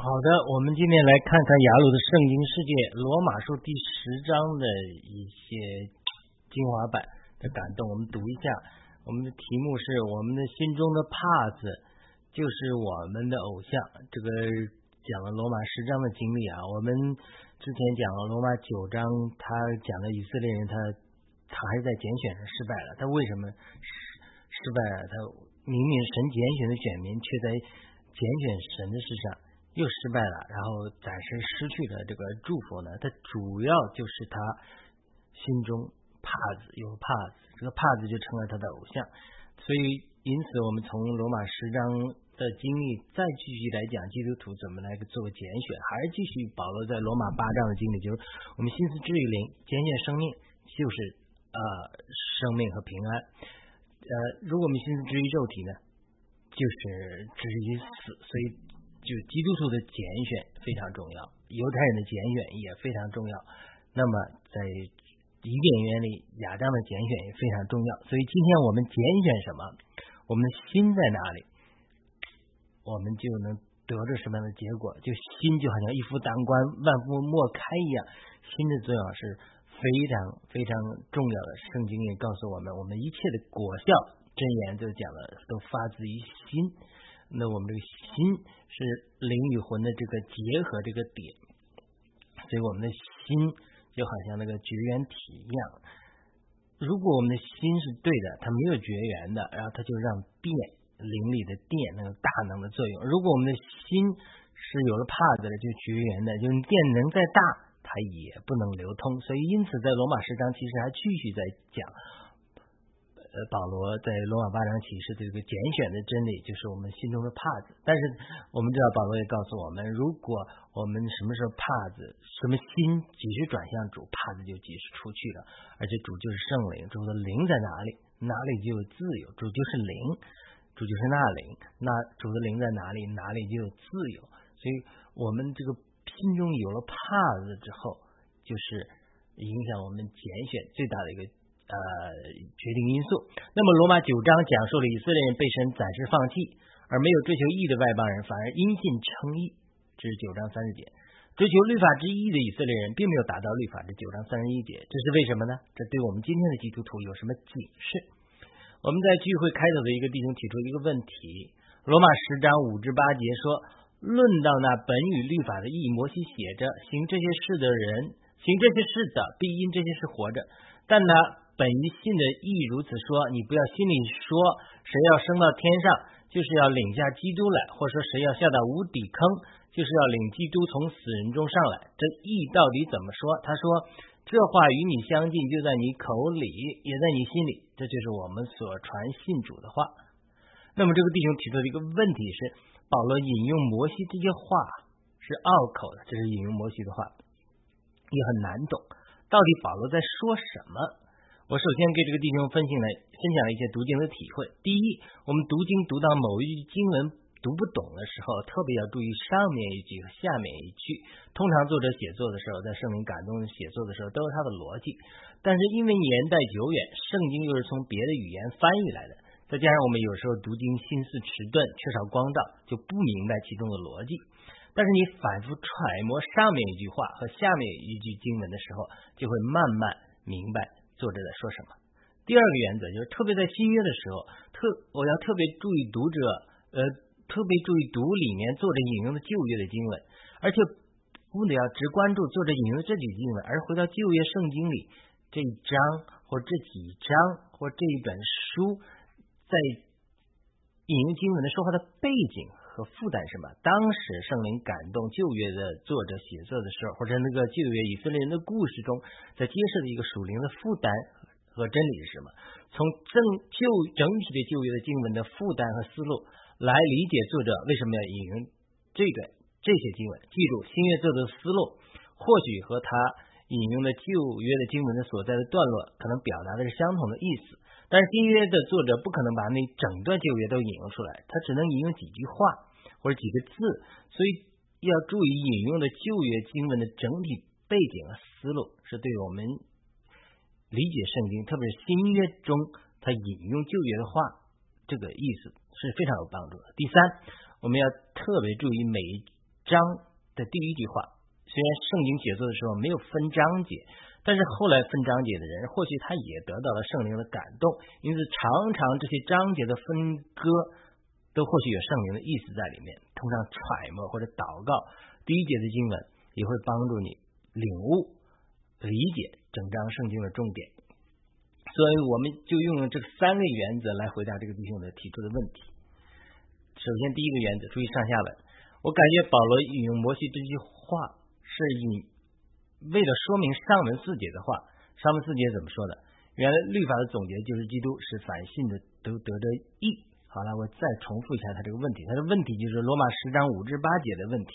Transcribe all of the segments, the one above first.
好的，我们今天来看看雅鲁的圣经世界罗马书第十章的一些精华版的感动。我们读一下，我们的题目是我们的心中的帕子就是我们的偶像。这个讲了罗马十章的经历啊，我们之前讲了罗马九章，他讲了以色列人他他还是在拣选上失败了，他为什么失失败了？他明明神拣选的选民，却在拣选神的事上。又失败了，然后暂时失去了这个祝福呢？它主要就是他心中帕子有帕子，这个帕子就成了他的偶像。所以，因此我们从罗马十章的经历再继续来讲基督徒怎么来做个拣选，还是继续保罗在罗马八章的经历，就是我们心思之于灵，拣选生命就是呃生命和平安。呃，如果我们心思之于肉体呢，就是至于死。所以。就基督徒的拣选非常重要，犹太人的拣选也非常重要。那么在伊甸园里，亚当的拣选也非常重要。所以今天我们拣选什么，我们的心在哪里，我们就能得着什么样的结果。就心就好像一夫当关，万夫莫开一样，心的作用是非常非常重要的。圣经也告诉我们，我们一切的果效真言都讲了，都发自于心。那我们这个心是灵与魂的这个结合这个点，所以我们的心就好像那个绝缘体一样。如果我们的心是对的，它没有绝缘的，然后它就让电灵里的电那个大能的作用。如果我们的心是有了帕子的，就绝缘的，就是电能再大，它也不能流通。所以因此，在罗马十章其实还继续在讲。呃，保罗在罗马八章启示的这个拣选的真理，就是我们心中的帕子。但是我们知道，保罗也告诉我们，如果我们什么时候帕子，什么心几时转向主，帕子就几时出去了。而且主就是圣灵，主的灵在哪里，哪里就有自由。主就是灵，主就是那灵，那主的灵在哪里，哪里就有自由。所以我们这个心中有了帕子之后，就是影响我们拣选最大的一个。呃，决定因素。那么，罗马九章讲述了以色列人被神暂时放弃，而没有追求义的外邦人反而因信称义，这是九章三十节。追求律法之一的以色列人并没有达到律法，的九章三十一节，这是为什么呢？这对我们今天的基督徒有什么警示？我们在聚会开头的一个弟兄提出一个问题：罗马十章五至八节说，论到那本与律法的意义，摩西写着，行这些事的人，行这些事的必因这些事活着，但呢？本于信的意如此说，你不要心里说谁要升到天上，就是要领下基督来；或者说谁要下到无底坑，就是要领基督从死人中上来。这意到底怎么说？他说这话与你相近，就在你口里，也在你心里。这就是我们所传信主的话。那么这个弟兄提出的一个问题是：保罗引用摩西这些话是拗口的，这是引用摩西的话，也很难懂。到底保罗在说什么？我首先给这个弟兄分享了分享了一些读经的体会。第一，我们读经读到某一句经文读不懂的时候，特别要注意上面一句和下面一句。通常作者写作的时候，在圣灵感动写作的时候，都有他的逻辑。但是因为年代久远，圣经又是从别的语言翻译来的，再加上我们有时候读经心思迟钝，缺少光照，就不明白其中的逻辑。但是你反复揣摩上面一句话和下面一句经文的时候，就会慢慢明白。作者在说什么？第二个原则就是，特别在新约的时候，特我要特别注意读者，呃，特别注意读里面作者引用的旧约的经文，而且不得要只关注作者引用这几经文，而回到旧约圣经里这一章或这几章或这一本书，在引用经文的说话的背景。和负担什么？当时圣灵感动旧约的作者写作的时候，或者那个旧约以色列人的故事中，在揭示的一个属灵的负担和真理是什么？从正旧整体的旧约的经文的负担和思路来理解作者为什么要引用这个这些经文。记住，新约作者的思路或许和他引用的旧约的经文的所在的段落可能表达的是相同的意思。但是新约的作者不可能把那整段旧约都引用出来，他只能引用几句话或者几个字，所以要注意引用的旧约经文的整体背景和思路，是对我们理解圣经，特别是新约中他引用旧约的话，这个意思是非常有帮助的。第三，我们要特别注意每一章的第一句话。虽然圣经写作的时候没有分章节，但是后来分章节的人，或许他也得到了圣灵的感动，因此常常这些章节的分割都或许有圣灵的意思在里面。通常揣摩或者祷告第一节的经文，也会帮助你领悟、理解整章圣经的重点。所以我们就用这三个原则来回答这个弟兄的提出的问题。首先，第一个原则，注意上下文。我感觉保罗引用摩西这句话。是以为了说明上文四节的话，上文四节怎么说的？原来律法的总结就是基督是反信的都得的义。好了，我再重复一下他这个问题。他的问题就是罗马十章五至八节的问题。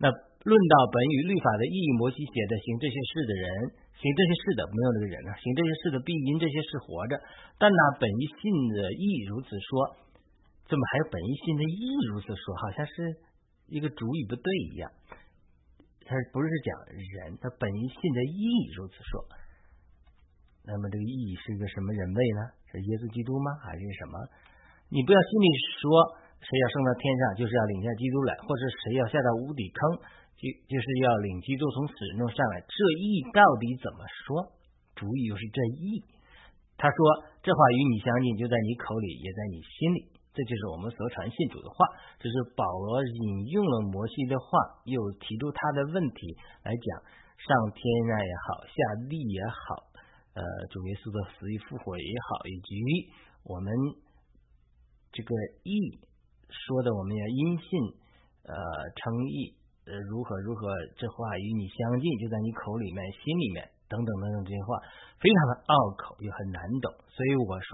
那论到本与律法的意义，摩西写的行这些事的人，行这些事的没有那个人啊，行这些事的必因这些事活着。但那本意信的义如此说，怎么还有本意信的义如此说？好像是一个主语不对一样。他不是讲人，他本性的意义如此说。那么这个意义是一个什么人位呢？是耶稣基督吗？还是什么？你不要心里说谁要升到天上，就是要领下基督来；或者谁要下到无底坑，就就是要领基督从死人中上来。这意到底怎么说？主意又是这意。他说这话与你相近，就在你口里，也在你心里。这就是我们所传信主的话，就是保罗引用了摩西的话，又提出他的问题来讲上天啊也好，下地也好，呃，主耶稣的死与复活也好，以及我们这个义说的我们要因信呃称义呃如何如何，这话与你相近，就在你口里面、心里面等等等等这些话，非常的拗口又很难懂，所以我说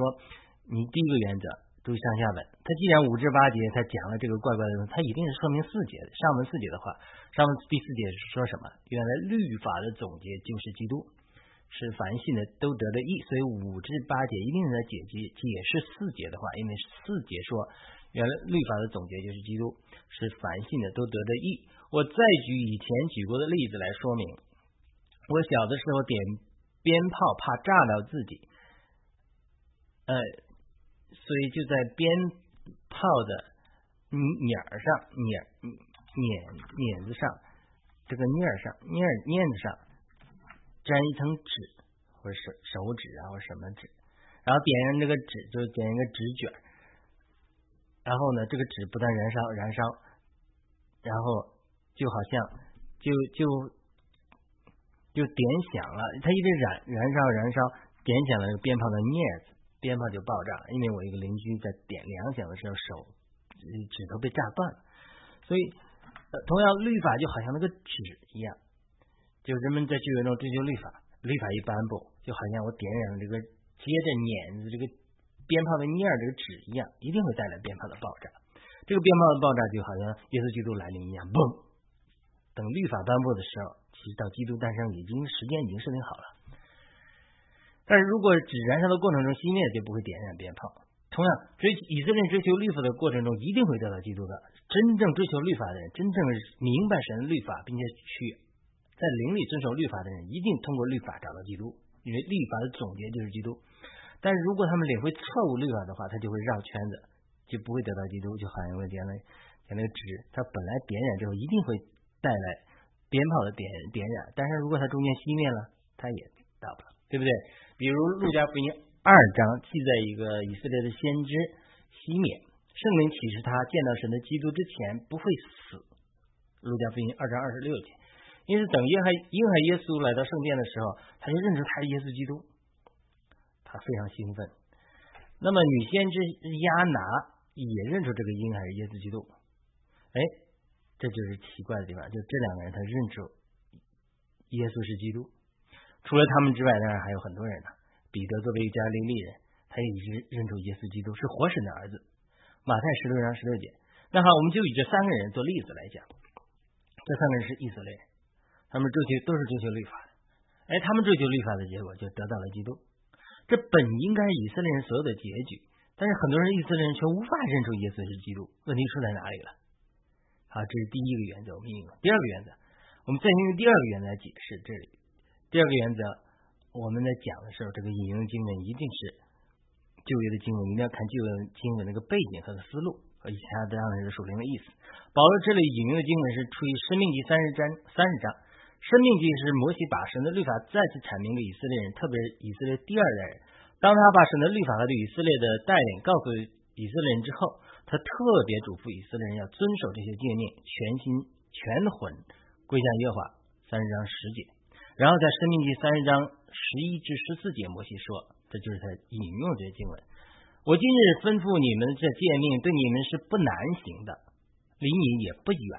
你第一个原则。注意上下文，他既然五至八节他讲了这个怪怪的东西，他一定是说明四节上文四节的话。上文第四节是说什么？原来律法的总结就是基督，是凡信的都得的义。所以五至八节一定是在解解解释四节的话，因为四节说原来律法的总结就是基督，是凡信的都得的义。我再举以前举过的例子来说明，我小的时候点鞭炮怕炸到自己，呃。所以就在鞭炮的捻上、捻捻捻子上，这个捻上、捻捻子上粘一层纸，或者手手纸啊，或什么纸，然后点上这个纸，就点一个纸卷，然后呢，这个纸不断燃烧，燃烧，然后就好像就就就点响了，它一直燃燃烧燃烧，点响了鞭炮的镊子。鞭炮就爆炸，因为我一个邻居在点两响的时候手指头被炸断了，所以同样律法就好像那个纸一样，就人们在聚会中追求律法，律法一颁布，就好像我点燃了这个接着碾子这个鞭炮的念这个纸一样，一定会带来鞭炮的爆炸。这个鞭炮的爆炸就好像耶稣基督来临一样，嘣！等律法颁布的时候，其实到基督诞生已经时间已经设定好了。但是如果只燃烧的过程中熄灭，就不会点燃鞭炮。同样，追以色列追求律法的过程中，一定会得到基督的。真正追求律法的人，真正明白神律法，并且去在灵里遵守律法的人，一定通过律法找到基督，因为律法的总结就是基督。但是如果他们领会错误律法的话，他就会绕圈子，就不会得到基督。就好像我点了点那个纸，它本来点燃之后一定会带来鞭炮的点点燃，但是如果它中间熄灭了，它也到不了，对不对？比如《路加福音》二章记载一个以色列的先知西缅，圣灵启示他见到神的基督之前不会死。《路加福音》二章二十六节，因此等约翰约翰耶稣来到圣殿的时候，他就认出他是耶稣基督，他非常兴奋。那么女先知亚拿也认出这个婴孩是耶稣基督，哎，这就是奇怪的地方，就这两个人他认出耶稣是基督。除了他们之外，当然还有很多人呢。彼得作为加利利人，他也一直认出耶稣基督是活神的儿子。马太十六章十六节。那好，我们就以这三个人做例子来讲。这三个人是以色列人，他们追求都是追求律法的。哎，他们追求律法的结果，就得到了基督。这本应该以色列人所有的结局，但是很多人以色列人却无法认出耶稣是基督。问题出在哪里了？好，这是第一个原则，我们引用。第二个原则，我们再用第二个原则来解释这里。第二个原则，我们在讲的时候，这个引用经文一定是旧约的经文，一定要看旧约经文那个背景和思路。和其他当然是属灵的意思。保罗这里引用的经文是出于《生命记》三十章三十章，《生命记》是摩西把神的律法再次阐明给以色列人，特别是以色列第二代人。当他把神的律法和对以色列的带领告诉以色列人之后，他特别嘱咐以色列人要遵守这些诫命，全心全魂归向耶和华。三十章十节，然后在《生命记》三十章十一至十四节，摩西说，这就是他引用这些经文。我今日吩咐你们这诫命，对你们是不难行的，离你也不远，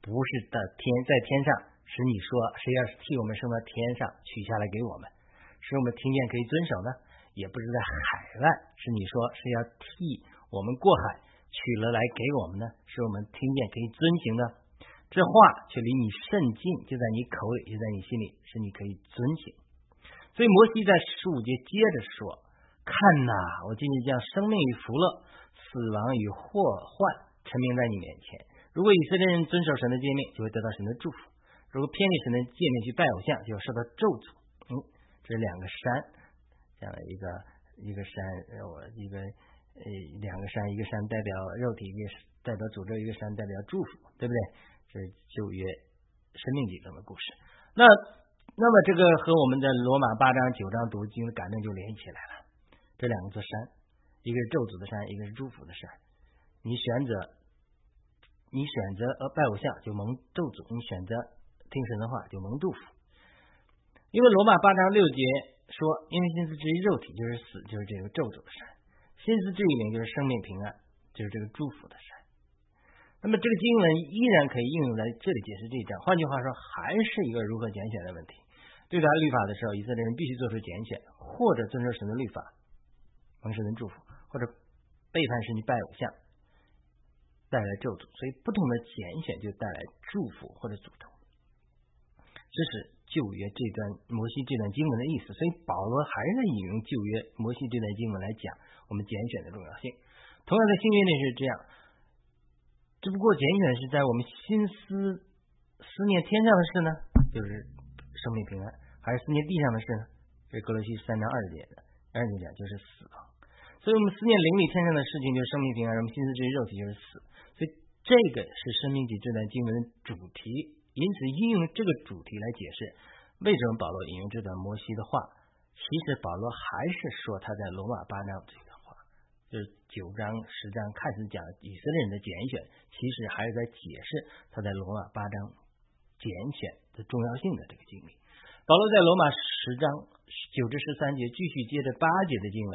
不是在天在天上，使你说谁要是替我们升到天上取下来给我们，使我们听见可以遵守呢？也不是在海外，是你说是要替我们过海。取了来给我们呢，使我们听见可以遵行的。这话却离你甚近，就在你口里，就在你心里，是你可以遵行。所以摩西在十五节接着说：“看呐，我今日将生命与福乐、死亡与祸患陈明在你面前。如果以色列人遵守神的诫命，就会得到神的祝福；如果偏离神的诫命去拜偶像，就要受到咒诅。”嗯，这是两个山，这样的一个一个山，我一个。呃，两个山，一个山代表肉体，一个代表诅咒，一个山代表祝福，对不对？这是旧约生命记中的故事。那那么这个和我们的罗马八章九章读经的感动就连起来了。这两个座山，一个是咒诅的山，一个是祝福的山。你选择，你选择呃拜偶像就蒙咒诅，你选择听神的话就蒙祝福。因为罗马八章六节说，因为心思之于肉体就是死，就是这个咒诅的山。心思这一灵就是生命平安，就是这个祝福的山。那么这个经文依然可以应用在这里解释这一章。换句话说，还是一个如何拣选的问题。对待律法的时候，以色列人必须做出拣选，或者遵守神的律法，蒙神的祝福，或者背叛神，你拜偶像，带来咒诅。所以不同的拣选就带来祝福或者诅咒。这是旧约这段摩西这段经文的意思。所以保罗还是引用旧约摩西这段经文来讲。我们拣选的重要性，同样的新约内是这样，只不过拣选是在我们心思思念天上的事呢，就是生命平安；还是思念地上的事呢？这格罗西三章二节的二节讲就是死亡。所以我们思念灵里天上的事情就是生命平安，我们心思至于肉体就是死。所以这个是生命体这段经文的主题，因此应用这个主题来解释为什么保罗引用这段摩西的话。其实保罗还是说他在罗马八章。是九章十章开始讲以色列人的拣选，其实还是在解释他在罗马八章拣选的重要性的这个经历。保罗在罗马十章九至十三节继续接着八节的经文，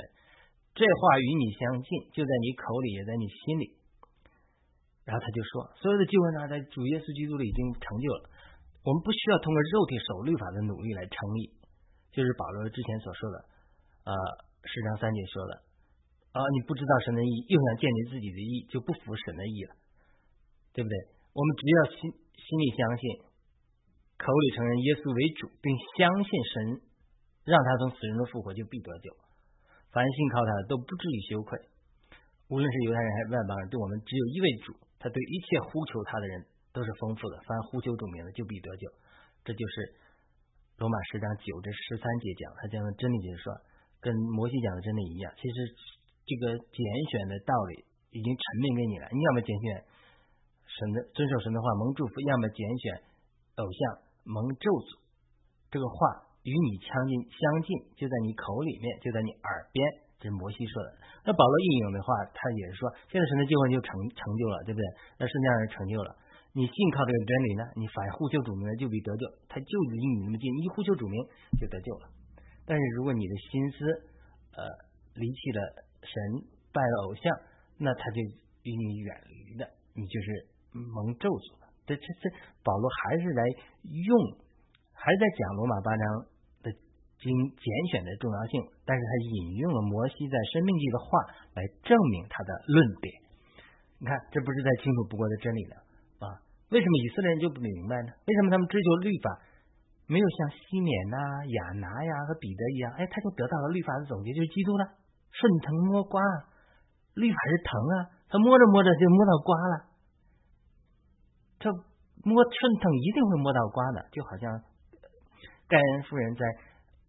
这话与你相近，就在你口里，也在你心里。然后他就说，所有的经文呢，在主耶稣基督里已经成就了，我们不需要通过肉体守律法的努力来称义，就是保罗之前所说的，呃，十章三节说的。啊，你不知道神的意，又想建立自己的意，就不服神的意了，对不对？我们只要心心里相信，口里承认耶稣为主，并相信神让他从死人中复活，就必得救。凡信靠他的，都不至于羞愧。无论是犹太人还是外邦人，对我们只有一位主，他对一切呼求他的人都是丰富的。凡呼求主名的，就必得救。这就是罗马十章九至十三节讲，他讲的真理就是说，跟摩西讲的真理一样。其实。这个拣选的道理已经阐明给你了。你要么拣选神的遵守神的话蒙祝福，要么拣选偶像蒙咒诅。这个话与你相近，相近就在你口里面，就在你耳边。这是摩西说的。那保罗应用的话，他也是说，现在神的救恩就成成就了，对不对？那是那样成就了。你信靠这个真理呢？你反呼求主名就必得救。他就离你那么近，一呼求主名就得救了。但是如果你的心思呃离弃了。神拜了偶像，那他就与你远离的，你就是蒙咒诅的。这这这，保罗还是来用，还是在讲罗马八章的经拣选的重要性，但是他引用了摩西在生命记的话来证明他的论点。你看，这不是再清楚不过的真理了啊？为什么以色列人就不明白呢？为什么他们追求律法没有像西缅呐、亚拿呀和彼得一样？哎，他就得到了律法的总结，就是基督呢？顺藤摸瓜，律法是藤啊，他摸着摸着就摸到瓜了。这摸顺藤一定会摸到瓜的，就好像盖恩夫人在《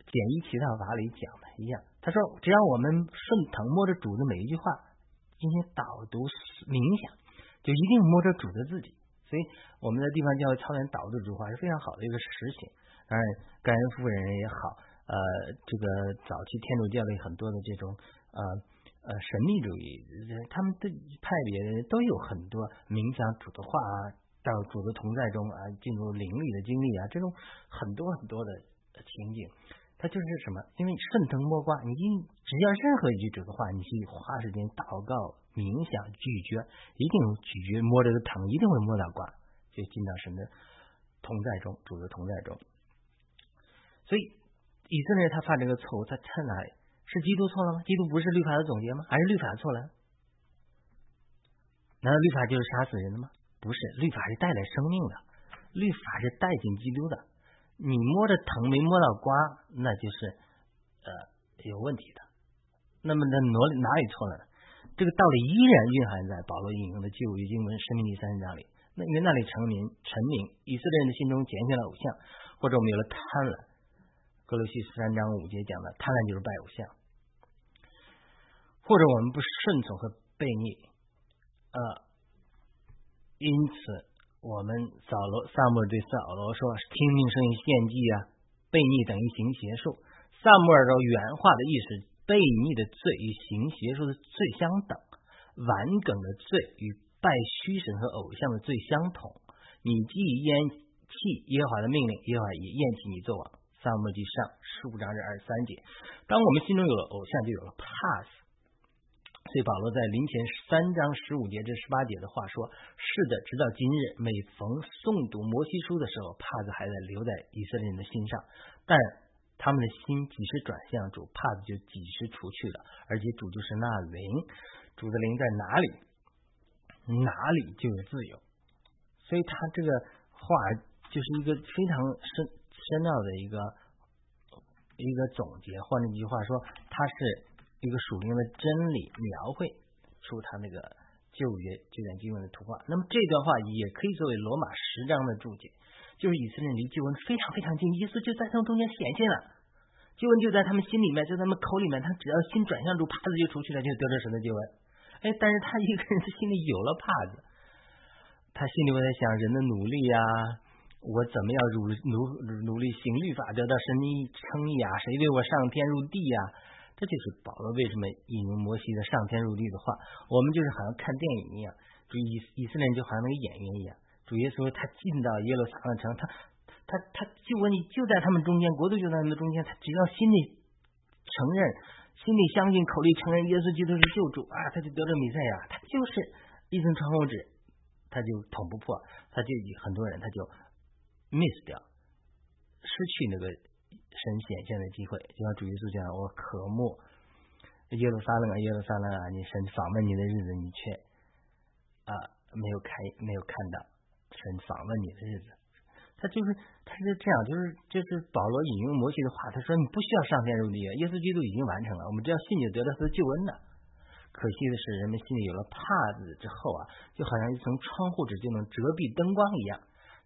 简易祈祷法》里讲的一样。他说：“只要我们顺藤摸着主的每一句话，进行导读冥想，就一定摸着主的自己。所以我们的地方教会操练导读主话是非常好的一个实行。当然，盖恩夫人也好，呃，这个早期天主教的很多的这种呃呃神秘主义，他们的派别都有很多冥想主的话啊，到主的同在中啊，进入灵力的经历啊，这种很多很多的情景。它就是什么？因为顺藤摸瓜，你只要任何一句主的话，你去花时间祷告、冥想、咀嚼，一定咀嚼摸这个藤，一定会摸到瓜，就进到神的同在中，主的同在中。所以以色列他犯这个错误，他在哪里？是基督错了吗？基督不是律法的总结吗？还是律法错了？难道律法就是杀死人的吗？不是，律法是带来生命的，律法是带进基督的。你摸着藤没摸到瓜，那就是呃有问题的。那么那哪里哪里错了呢？这个道理依然蕴含在保罗引用的旧约经文《生命第三十章》里。那因为那里成名成名，以色列人的心中拣选了偶像，或者我们有了贪婪。格罗西十三章五节讲的贪婪就是拜偶像，或者我们不顺从和悖逆，呃，因此。我们扫罗萨母尔对扫罗说：“听命胜于献祭啊，悖逆等于行邪术。”萨母尔说原话的意思：悖逆的罪与行邪术的罪相等，顽梗的罪与拜虚神和偶像的罪相同。你既厌弃耶和华的命令，耶和华也厌弃你做王。萨母尔记上十五章这二十三节。当我们心中有了偶像，就有了怕死。所以保罗在临前三章十五节至十八节的话说：“是的，直到今日，每逢诵读摩西书的时候，帕子还在留在以色列人的心上。但他们的心几时转向主，帕子就几时除去了。而且主就是那灵，主的灵在哪里，哪里就有自由。所以他这个话就是一个非常深深奥的一个一个总结。换一句话说，他是。”一个属灵的真理描绘出他那个旧约这段经文的图画，那么这段话也可以作为罗马十章的注解，就是以色列离旧文非常非常近，耶稣就在他们中间显现了，旧文就在他们心里面，在他们口里面，他只要心转向住，帕子就出去了，就得着神的救恩。哎，但是他一个人的心里有了帕子，他心里会在想人的努力呀，我怎么样努努努力行律法得到神的称义啊？谁为我上天入地呀？这就是保罗为什么引用摩西的上天入地的话。我们就是好像看电影一样，主以以色列就好像那个演员一样。主耶稣他进到耶路撒冷城，他他他就问你就在他们中间，国度就在他们中间。他只要心里承认，心里相信，口里承认耶稣基督是救主啊，他就得了弥赛亚。他就是一层窗户纸，他就捅不破，他就很多人他就 miss 掉，失去那个。神显现的机会，就像主耶稣讲：“我渴慕耶路撒冷啊，耶路撒冷啊！你神访问你的日子，你却啊没有开，没有看到神访问你的日子。”他就是他是这样，就是就是保罗引用摩西的话，他说：“你不需要上天入地，耶稣基督已经完成了，我们只要信就得到他的救恩了。”可惜的是，人们心里有了帕子之后啊，就好像一层窗户纸就能遮蔽灯光一样，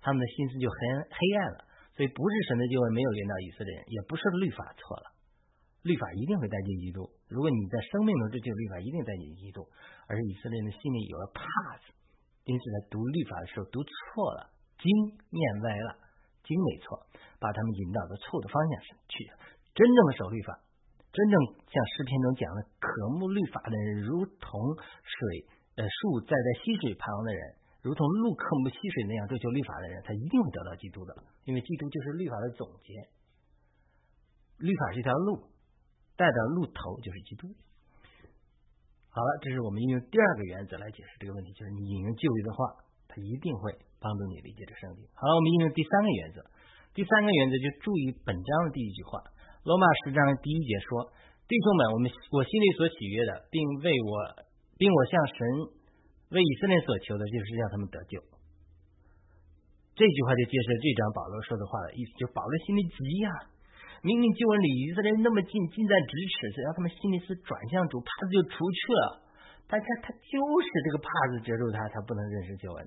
他们的心思就很黑暗了。所以不是神的救恩没有临到以色列人，也不是律法错了，律法一定会带进基督。如果你在生命中这就律法一定带进基督，而以色列人的心里有了怕子，因此在读律法的时候读错了，经念歪了，经没错，把他们引导到错的方向上去。真正的守律法，真正像诗篇中讲的，渴慕律法的人，如同水呃树栽在溪水旁的人。如同路克木溪水那样追求律法的人，他一定会得到基督的，因为基督就是律法的总结。律法是一条路，带到路头就是基督。好了，这是我们应用第二个原则来解释这个问题，就是你引用旧约的话，它一定会帮助你理解这圣经。好了，我们应用第三个原则，第三个原则就注意本章的第一句话，罗马十章第一节说：“弟兄们，我们我心里所喜悦的，并为我，并我向神。”为以色列所求的，就是让他们得救。这句话就揭示了这章保罗说的话的意思，就保罗心里急呀，明明救恩离以色列那么近，近在咫尺，只要他们心里是转向主，帕子就出去了。但他他就是这个帕子遮住他，他不能认识救恩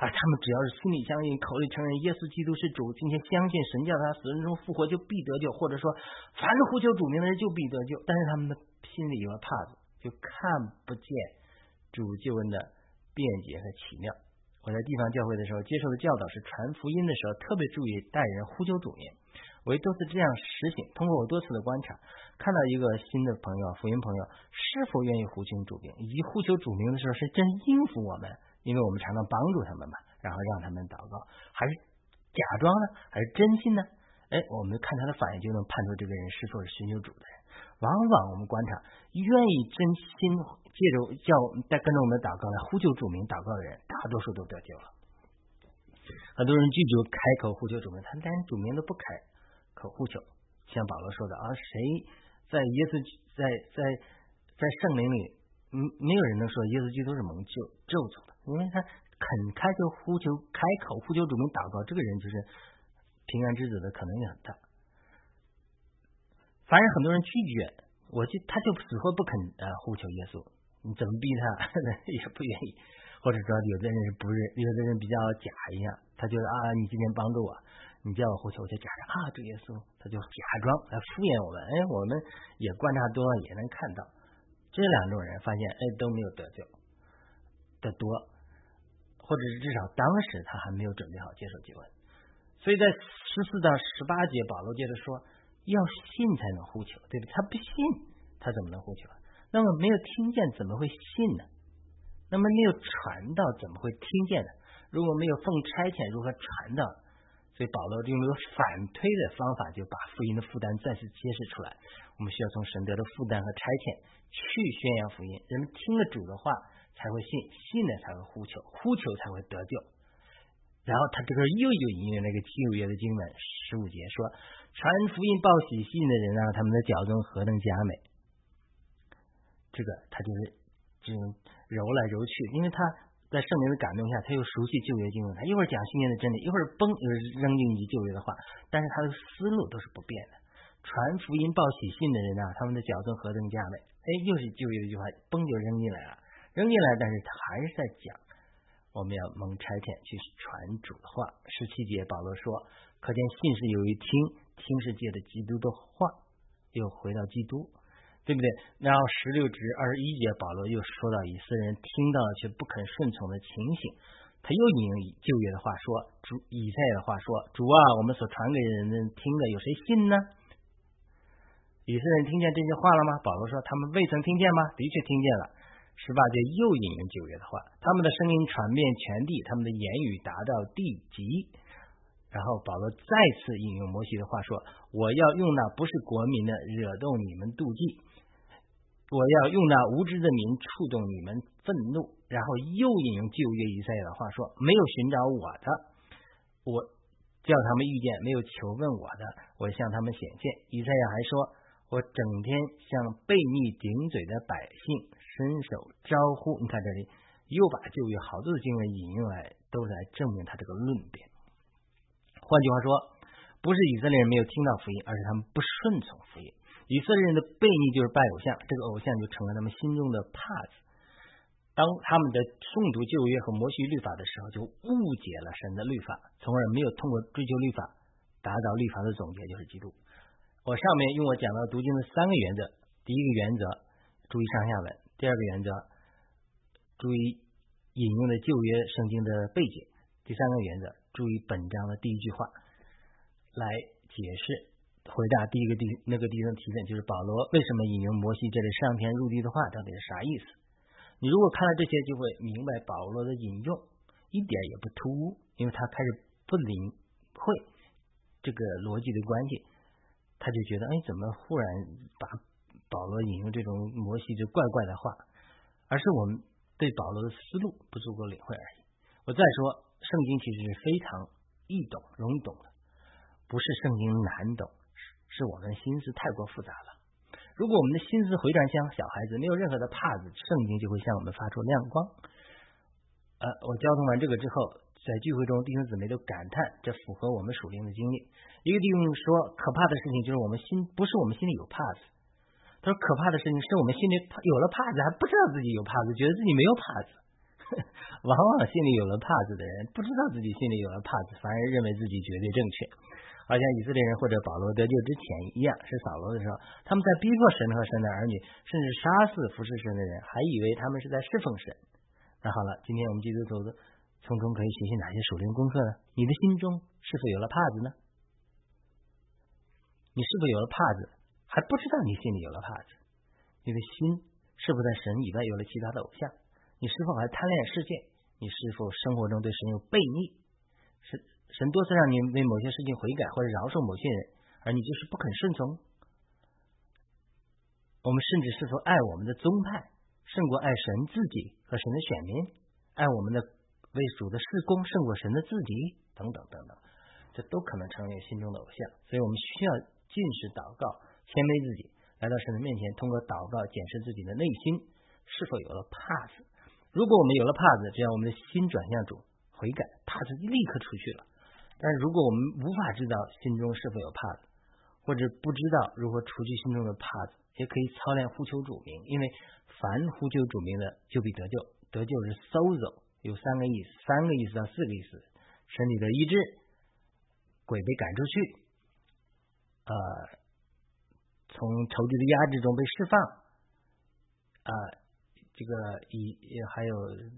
啊！他们只要是心里相信，口里承认耶稣基督是主，并且相信神叫他死人中复活，就必得救，或者说凡是呼求主名的人就必得救。但是他们的心里有了帕子。就看不见主救恩的便捷和奇妙。我在地方教会的时候接受的教导是，传福音的时候特别注意带人呼求主名。我也都是这样实行。通过我多次的观察，看到一个新的朋友、福音朋友是否愿意呼求主名，以及呼求主名的时候是真应付我们，因为我们常常帮助他们嘛，然后让他们祷告，还是假装呢，还是真心呢？哎，我们看他的反应就能判断这个人是否是寻求主的人。往往我们观察，愿意真心借着叫在跟着我们祷告来呼求主名祷告的人，大多数都得救了。很多人拒绝开口呼求主名，他连主名都不开口呼求。像保罗说的啊，谁在耶稣在在在圣灵里，嗯，没有人能说耶稣基督是蒙救咒诅的，因为他肯开口呼求开口呼求主名祷告，这个人就是平安之子的可能性很大。反而很多人拒绝，我就他就死活不肯呃呼求耶稣，你怎么逼他？也不愿意，或者说有的人是不认，有的人比较假一样，他觉得啊你今天帮助我，你叫我呼求，我就假着啊主耶稣，他就假装来敷衍我们，哎我们也观察多了也能看到，这两种人发现哎都没有得救的多，或者是至少当时他还没有准备好接受救恩，所以在十四到十八节保罗接着说。要信才能呼求，对不对？他不信，他怎么能呼求？那么没有听见，怎么会信呢？那么没有传道，怎么会听见呢？如果没有奉差遣，如何传道？所以保罗用这个反推的方法，就把福音的负担再次揭示出来。我们需要从神得的负担和差遣去宣扬福音，人们听了主的话才会信，信了才会呼求，呼求才会得救。然后他这个又有引用那个旧约的经文十五节说。传福音报喜信的人啊，他们的脚中何等佳美！这个他就是这种揉来揉去，因为他在圣灵的感动下，他又熟悉旧约经文，他一会儿讲新约的真理，一会儿崩又扔进去旧约的话，但是他的思路都是不变的。传福音报喜信的人啊，他们的脚中何等佳美！哎，又是旧约一句话，崩就扔进来了，扔进来，但是他还是在讲我们要蒙差遣去传主的话。十七节保罗说，可见信是有一听。听世界的基督的话，又回到基督，对不对？然后十六至二十一节，保罗又说到以色列人听到了却不肯顺从的情形，他又引用旧约的话说，主以赛的话说，主啊，我们所传给人们听的，有谁信呢？以色列人听见这些话了吗？保罗说，他们未曾听见吗？的确听见了。十八节又引用旧约的话，他们的声音传遍全地，他们的言语达到地极。然后保罗再次引用摩西的话说：“我要用那不是国民的惹动你们妒忌，我要用那无知的民触动你们愤怒。”然后又引用旧约以赛亚的话说：“没有寻找我的，我叫他们遇见；没有求问我的，我向他们显现。”以赛亚还说：“我整天向悖逆顶嘴的百姓伸手招呼。”你看这里又把旧约好多的经文引用来，都来证明他这个论点。换句话说，不是以色列人没有听到福音，而是他们不顺从福音。以色列人的悖逆就是拜偶像，这个偶像就成了他们心中的帕子。当他们的诵读旧约和摩西律法的时候，就误解了神的律法，从而没有通过追求律法达到律法的总结，就是基督。我上面用我讲到读经的三个原则：第一个原则，注意上下文；第二个原则，注意引用的旧约圣经的背景；第三个原则。注意本章的第一句话，来解释回答第一个第那个地方提问，就是保罗为什么引用摩西这里上天入地的话，到底是啥意思？你如果看了这些，就会明白保罗的引用一点也不突兀，因为他开始不领会这个逻辑的关系，他就觉得哎，怎么忽然把保罗引用这种摩西这怪怪的话？而是我们对保罗的思路不足够领会而已。我再说。圣经其实是非常易懂、容易懂的，不是圣经难懂，是我们心思太过复杂了。如果我们的心思回转向小孩子，没有任何的怕子，圣经就会向我们发出亮光。呃，我交通完这个之后，在聚会中弟兄姊妹都感叹，这符合我们属灵的经历。一个弟兄说，可怕的事情就是我们心不是我们心里有怕子，他说可怕的事情是我们心里有了怕子，还不知道自己有怕子，觉得自己没有怕子。往往心里有了帕子的人，不知道自己心里有了帕子，反而认为自己绝对正确。好像以色列人或者保罗得救之前一样，是扫罗的时候，他们在逼迫神和神的儿女，甚至杀死服侍神的人，还以为他们是在侍奉神。那好了，今天我们基督徒从中可以学习哪些属灵功课呢？你的心中是否有了帕子呢？你是否有了帕子，还不知道你心里有了帕子？你的心是否在神以外有了其他的偶像？你是否还贪恋世界？你是否生活中对神有悖逆？是？神多次让你为某些事情悔改或者饶恕某些人，而你就是不肯顺从。我们甚至是否爱我们的宗派胜过爱神自己和神的选民？爱我们的为主的事工胜过神的自己？等等等等，这都可能成为心中的偶像。所以我们需要尽是祷告，谦卑自己，来到神的面前，通过祷告检视自己的内心是否有了怕子。如果我们有了帕子，只要我们的心转向主，悔改，帕子立刻出去了。但是如果我们无法知道心中是否有帕子，或者不知道如何除去心中的帕子，也可以操练呼求主名，因为凡呼求主名的就必得救。得救是搜走，有三个意思，三个意思到四个意思：身体的医治，鬼被赶出去，呃，从仇敌的压制中被释放，啊，这个以还有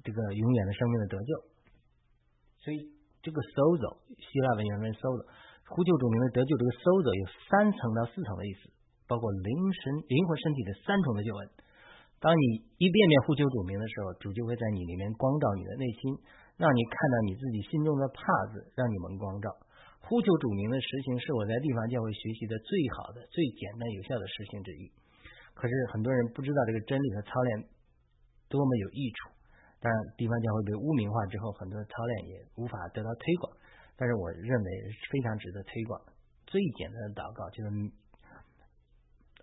这个永远的生命的得救，所以。这个搜走，希腊文原文搜走，呼救主名的得救，这个搜走有三层到四层的意思，包括灵神、灵魂、身体的三重的救恩。当你一遍遍呼求主名的时候，主就会在你里面光照你的内心，让你看到你自己心中的帕子，让你们光照。呼求主名的实行是我在地方教会学习的最好的、最简单有效的实行之一。可是很多人不知道这个真理和操练多么有益处。当然，地方教会被污名化之后，很多操练也无法得到推广。但是，我认为非常值得推广。最简单的祷告就是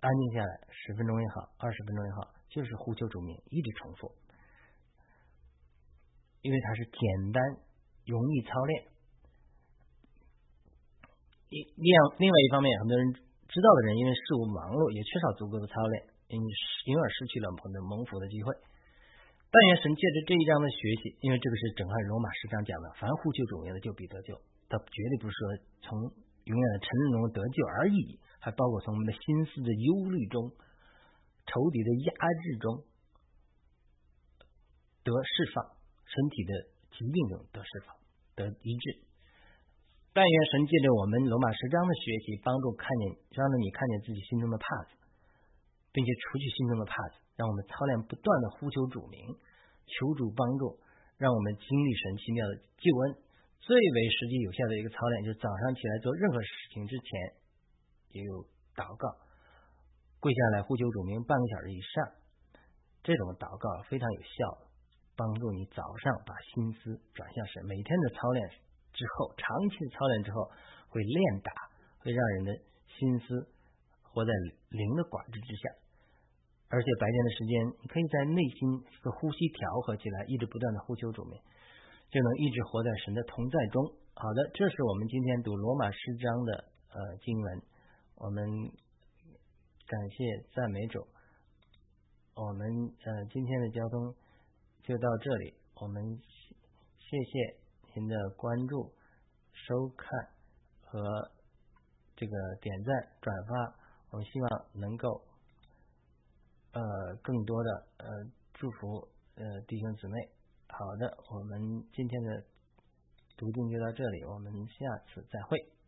安静下来，十分钟也好，二十分钟也好，就是呼求主名，一直重复，因为它是简单、容易操练。另另另外一方面，很多人知道的人，因为事务忙碌，也缺少足够的操练，因因而失去了蒙的蒙福的机会。但愿神借着这一章的学习，因为这个是整个罗马十章讲的，凡呼求主名的就必得救。他绝对不是说从永远的沉沦中得救而已，还包括从我们的心思的忧虑中、仇敌的压制中得释放，身体的疾病中得释放、得医治。但愿神借着我们罗马十章的学习，帮助看见，让你看见自己心中的帕子，并且除去心中的怕子。让我们操练不断的呼求主名，求主帮助，让我们经历神奇妙的救恩。最为实际有效的一个操练，就是早上起来做任何事情之前，也有祷告，跪下来呼求主名半个小时以上。这种祷告非常有效，帮助你早上把心思转向神。每天的操练之后，长期的操练之后，会练打，会让人的心思活在灵的管制之下。而且白天的时间，你可以在内心和呼吸调和起来，一直不断的呼求主名，就能一直活在神的同在中。好的，这是我们今天读罗马诗章的呃经文。我们感谢赞美主。我们呃今天的交通就到这里。我们谢谢您的关注、收看和这个点赞、转发。我希望能够。呃，更多的呃祝福呃弟兄姊妹。好的，我们今天的读经就到这里，我们下次再会。